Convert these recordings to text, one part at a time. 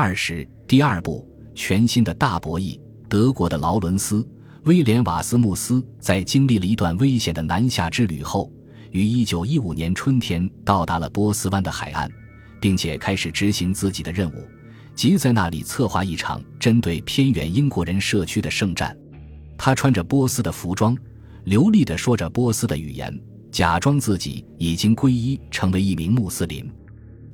二十第二部全新的大博弈。德国的劳伦斯·威廉·瓦斯穆斯在经历了一段危险的南下之旅后，于一九一五年春天到达了波斯湾的海岸，并且开始执行自己的任务，即在那里策划一场针对偏远英国人社区的圣战。他穿着波斯的服装，流利地说着波斯的语言，假装自己已经皈依成为一名穆斯林。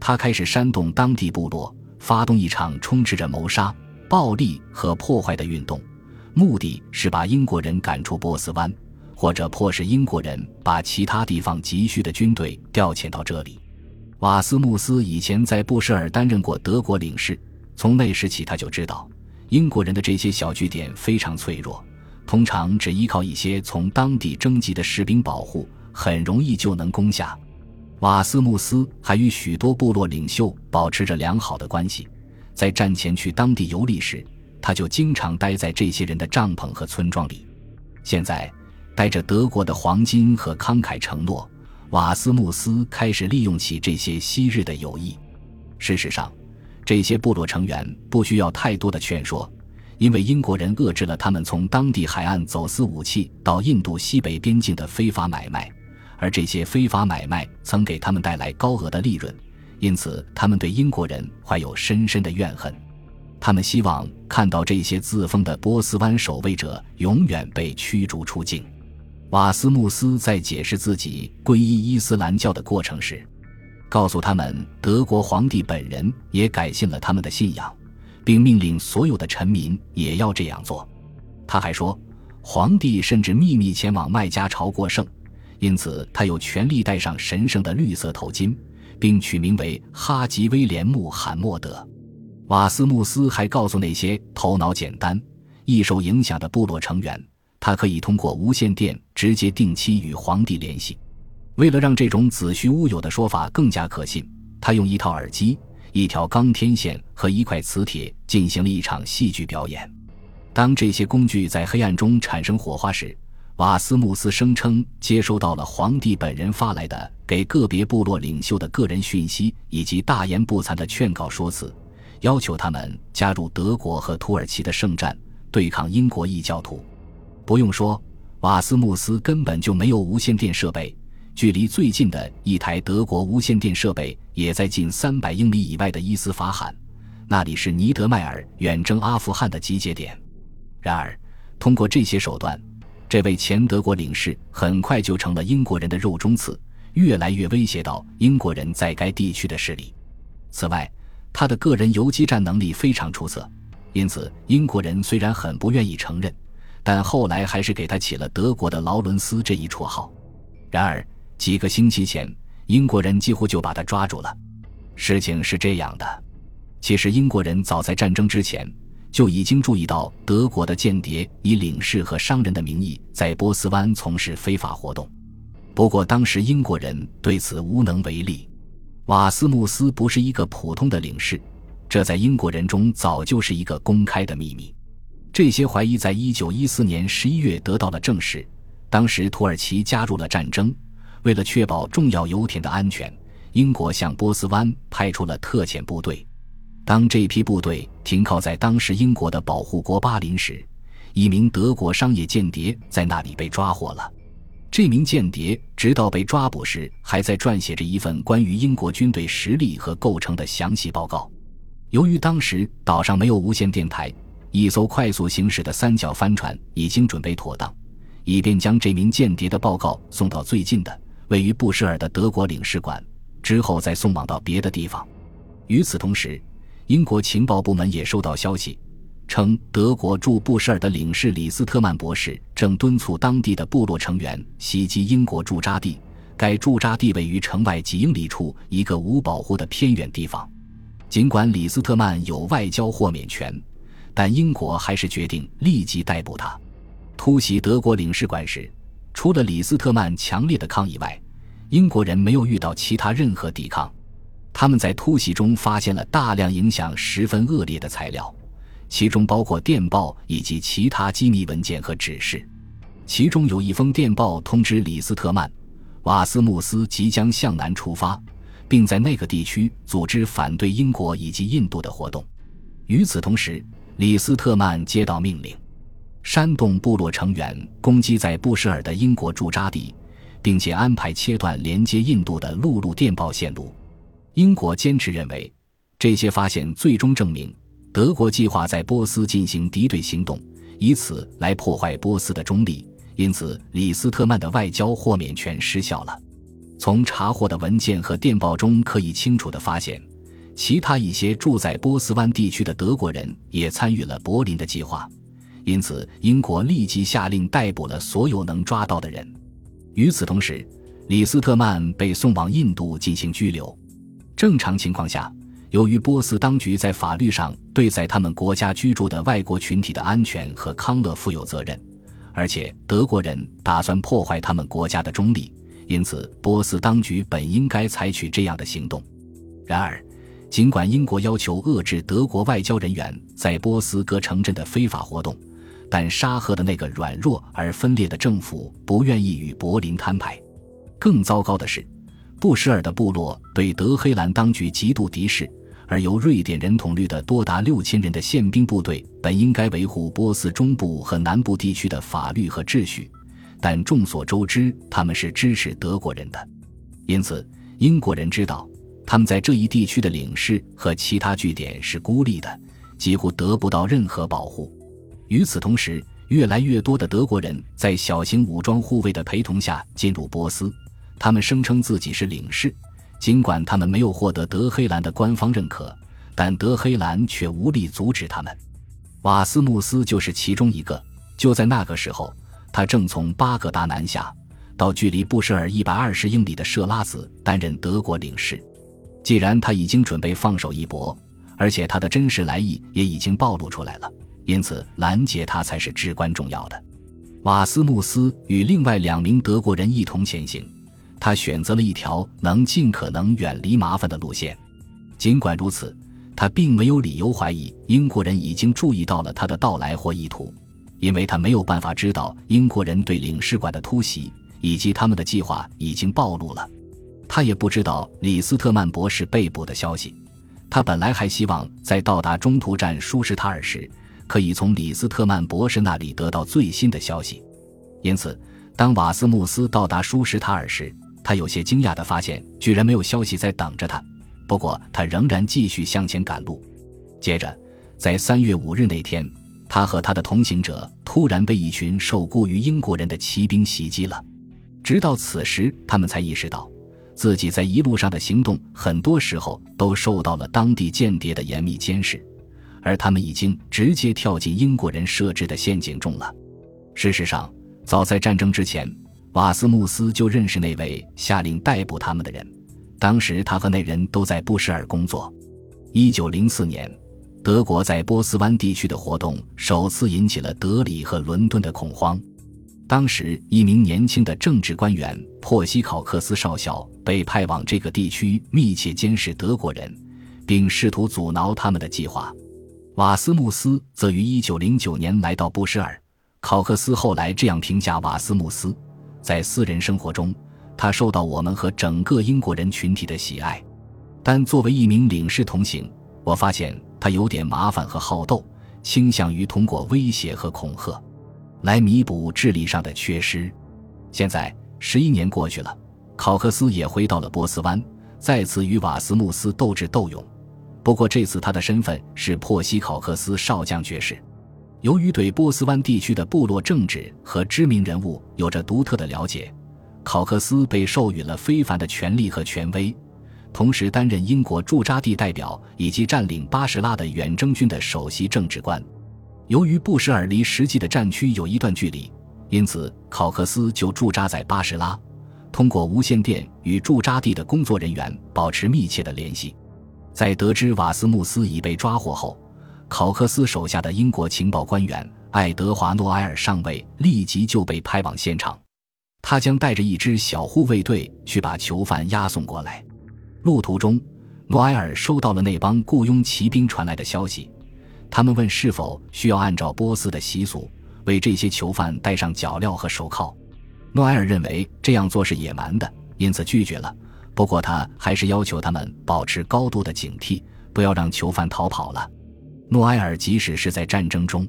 他开始煽动当地部落，发动一场充斥着谋杀。暴力和破坏的运动，目的是把英国人赶出波斯湾，或者迫使英国人把其他地方急需的军队调遣到这里。瓦斯穆斯以前在布什尔担任过德国领事，从那时起他就知道，英国人的这些小据点非常脆弱，通常只依靠一些从当地征集的士兵保护，很容易就能攻下。瓦斯穆斯还与许多部落领袖保持着良好的关系。在战前去当地游历时，他就经常待在这些人的帐篷和村庄里。现在，带着德国的黄金和慷慨承诺，瓦斯穆斯开始利用起这些昔日的友谊。事实上，这些部落成员不需要太多的劝说，因为英国人遏制了他们从当地海岸走私武器到印度西北边境的非法买卖，而这些非法买卖曾给他们带来高额的利润。因此，他们对英国人怀有深深的怨恨。他们希望看到这些自封的波斯湾守卫者永远被驱逐出境。瓦斯穆斯在解释自己皈依伊斯兰教的过程时，告诉他们，德国皇帝本人也改信了他们的信仰，并命令所有的臣民也要这样做。他还说，皇帝甚至秘密前往麦加朝过圣，因此他有权利戴上神圣的绿色头巾。并取名为哈吉威廉穆罕默德。瓦斯穆斯还告诉那些头脑简单、易受影响的部落成员，他可以通过无线电直接定期与皇帝联系。为了让这种子虚乌有的说法更加可信，他用一套耳机、一条钢天线和一块磁铁进行了一场戏剧表演。当这些工具在黑暗中产生火花时，瓦斯穆斯声称接收到了皇帝本人发来的给个别部落领袖的个人讯息，以及大言不惭的劝告说辞，要求他们加入德国和土耳其的圣战，对抗英国异教徒。不用说，瓦斯穆斯根本就没有无线电设备，距离最近的一台德国无线电设备也在近三百英里以外的伊斯法罕，那里是尼德迈尔远征阿富汗的集结点。然而，通过这些手段。这位前德国领事很快就成了英国人的肉中刺，越来越威胁到英国人在该地区的势力。此外，他的个人游击战能力非常出色，因此英国人虽然很不愿意承认，但后来还是给他起了“德国的劳伦斯”这一绰号。然而，几个星期前，英国人几乎就把他抓住了。事情是这样的：其实，英国人早在战争之前。就已经注意到德国的间谍以领事和商人的名义在波斯湾从事非法活动，不过当时英国人对此无能为力。瓦斯穆斯不是一个普通的领事，这在英国人中早就是一个公开的秘密。这些怀疑在一九一四年十一月得到了证实。当时土耳其加入了战争，为了确保重要油田的安全，英国向波斯湾派出了特遣部队。当这批部队停靠在当时英国的保护国巴林时，一名德国商业间谍在那里被抓获了。这名间谍直到被抓捕时，还在撰写着一份关于英国军队实力和构成的详细报告。由于当时岛上没有无线电台，一艘快速行驶的三角帆船已经准备妥当，以便将这名间谍的报告送到最近的位于布什尔的德国领事馆，之后再送往到别的地方。与此同时，英国情报部门也收到消息，称德国驻布什尔的领事李斯特曼博士正敦促当地的部落成员袭击英国驻扎地。该驻扎地位于城外几英里处一个无保护的偏远地方。尽管李斯特曼有外交豁免权，但英国还是决定立即逮捕他。突袭德国领事馆时，除了李斯特曼强烈的抗议外，英国人没有遇到其他任何抵抗。他们在突袭中发现了大量影响十分恶劣的材料，其中包括电报以及其他机密文件和指示。其中有一封电报通知李斯特曼，瓦斯穆斯即将向南出发，并在那个地区组织反对英国以及印度的活动。与此同时，李斯特曼接到命令，煽动部落成员攻击在布什尔的英国驻扎地，并且安排切断连接印度的陆路电报线路。英国坚持认为，这些发现最终证明德国计划在波斯进行敌对行动，以此来破坏波斯的中立。因此，李斯特曼的外交豁免权失效了。从查获的文件和电报中可以清楚地发现，其他一些住在波斯湾地区的德国人也参与了柏林的计划。因此，英国立即下令逮捕了所有能抓到的人。与此同时，李斯特曼被送往印度进行拘留。正常情况下，由于波斯当局在法律上对在他们国家居住的外国群体的安全和康乐负有责任，而且德国人打算破坏他们国家的中立，因此波斯当局本应该采取这样的行动。然而，尽管英国要求遏制德国外交人员在波斯各城镇的非法活动，但沙赫的那个软弱而分裂的政府不愿意与柏林摊牌。更糟糕的是。布什尔的部落对德黑兰当局极度敌视，而由瑞典人统率的多达六千人的宪兵部队本应该维护波斯中部和南部地区的法律和秩序，但众所周知，他们是支持德国人的。因此，英国人知道他们在这一地区的领事和其他据点是孤立的，几乎得不到任何保护。与此同时，越来越多的德国人在小型武装护卫的陪同下进入波斯。他们声称自己是领事，尽管他们没有获得德黑兰的官方认可，但德黑兰却无力阻止他们。瓦斯穆斯就是其中一个。就在那个时候，他正从巴格达南下，到距离布什尔一百二十英里的设拉子担任德国领事。既然他已经准备放手一搏，而且他的真实来意也已经暴露出来了，因此拦截他才是至关重要的。瓦斯穆斯与另外两名德国人一同前行。他选择了一条能尽可能远离麻烦的路线，尽管如此，他并没有理由怀疑英国人已经注意到了他的到来或意图，因为他没有办法知道英国人对领事馆的突袭以及他们的计划已经暴露了。他也不知道李斯特曼博士被捕的消息。他本来还希望在到达中途站舒什塔尔时，可以从李斯特曼博士那里得到最新的消息。因此，当瓦斯穆斯到达舒什塔尔时，他有些惊讶地发现，居然没有消息在等着他。不过，他仍然继续向前赶路。接着，在三月五日那天，他和他的同行者突然被一群受雇于英国人的骑兵袭击了。直到此时，他们才意识到，自己在一路上的行动很多时候都受到了当地间谍的严密监视，而他们已经直接跳进英国人设置的陷阱中了。事实上，早在战争之前。瓦斯穆斯就认识那位下令逮捕他们的人，当时他和那人都在布什尔工作。一九零四年，德国在波斯湾地区的活动首次引起了德里和伦敦的恐慌。当时，一名年轻的政治官员珀西考克斯少校被派往这个地区，密切监视德国人，并试图阻挠他们的计划。瓦斯穆斯则于一九零九年来到布什尔。考克斯后来这样评价瓦斯穆斯。在私人生活中，他受到我们和整个英国人群体的喜爱，但作为一名领事同行，我发现他有点麻烦和好斗，倾向于通过威胁和恐吓来弥补智力上的缺失。现在十一年过去了，考克斯也回到了波斯湾，再次与瓦斯穆斯斗智斗勇。不过这次他的身份是珀西考克斯少将爵士。由于对波斯湾地区的部落政治和知名人物有着独特的了解，考克斯被授予了非凡的权力和权威，同时担任英国驻扎地代表以及占领巴士拉的远征军的首席政治官。由于布什尔离实际的战区有一段距离，因此考克斯就驻扎在巴士拉，通过无线电与驻扎地的工作人员保持密切的联系。在得知瓦斯穆斯已被抓获后，考克斯手下的英国情报官员爱德华·诺埃尔上尉立即就被派往现场，他将带着一支小护卫队去把囚犯押送过来。路途中，诺埃尔收到了那帮雇佣骑兵传来的消息，他们问是否需要按照波斯的习俗为这些囚犯戴上脚镣和手铐。诺埃尔认为这样做是野蛮的，因此拒绝了。不过他还是要求他们保持高度的警惕，不要让囚犯逃跑了。诺埃尔即使是在战争中，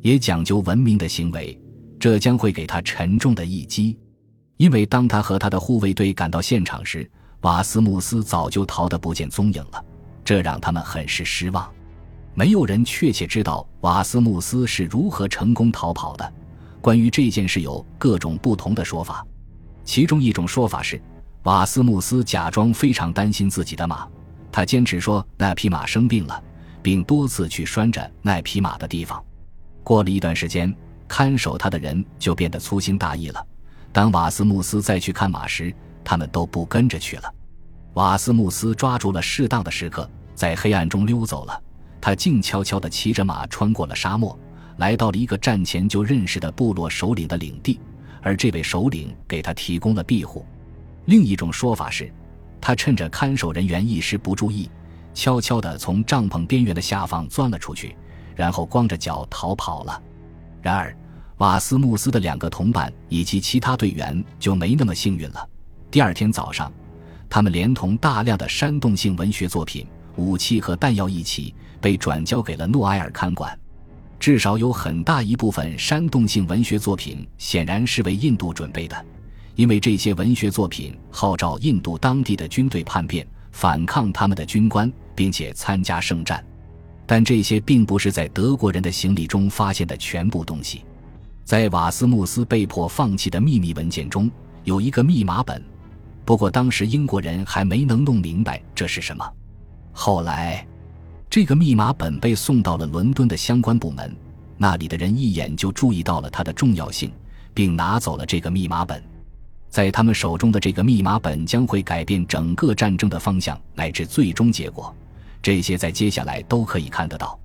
也讲究文明的行为，这将会给他沉重的一击。因为当他和他的护卫队赶到现场时，瓦斯穆斯早就逃得不见踪影了，这让他们很是失望。没有人确切知道瓦斯穆斯是如何成功逃跑的。关于这件事，有各种不同的说法。其中一种说法是，瓦斯穆斯假装非常担心自己的马，他坚持说那匹马生病了，并多次去拴着那匹马的地方。过了一段时间，看守他的人就变得粗心大意了。当瓦斯穆斯再去看马时，他们都不跟着去了。瓦斯穆斯抓住了适当的时刻，在黑暗中溜走了。他静悄悄地骑着马穿过了沙漠，来到了一个战前就认识的部落首领的领地，而这位首领给他提供了庇护。另一种说法是，他趁着看守人员一时不注意，悄悄地从帐篷边缘的下方钻了出去，然后光着脚逃跑了。然而，瓦斯穆斯的两个同伴以及其他队员就没那么幸运了。第二天早上，他们连同大量的煽动性文学作品、武器和弹药一起被转交给了诺埃尔看管。至少有很大一部分煽动性文学作品显然是为印度准备的，因为这些文学作品号召印度当地的军队叛变，反抗他们的军官，并且参加圣战。但这些并不是在德国人的行李中发现的全部东西。在瓦斯穆斯被迫放弃的秘密文件中有一个密码本。不过当时英国人还没能弄明白这是什么。后来，这个密码本被送到了伦敦的相关部门，那里的人一眼就注意到了它的重要性，并拿走了这个密码本。在他们手中的这个密码本将会改变整个战争的方向乃至最终结果。这些在接下来都可以看得到。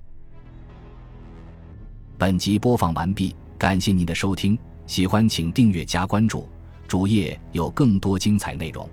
本集播放完毕，感谢您的收听，喜欢请订阅加关注。主页有更多精彩内容。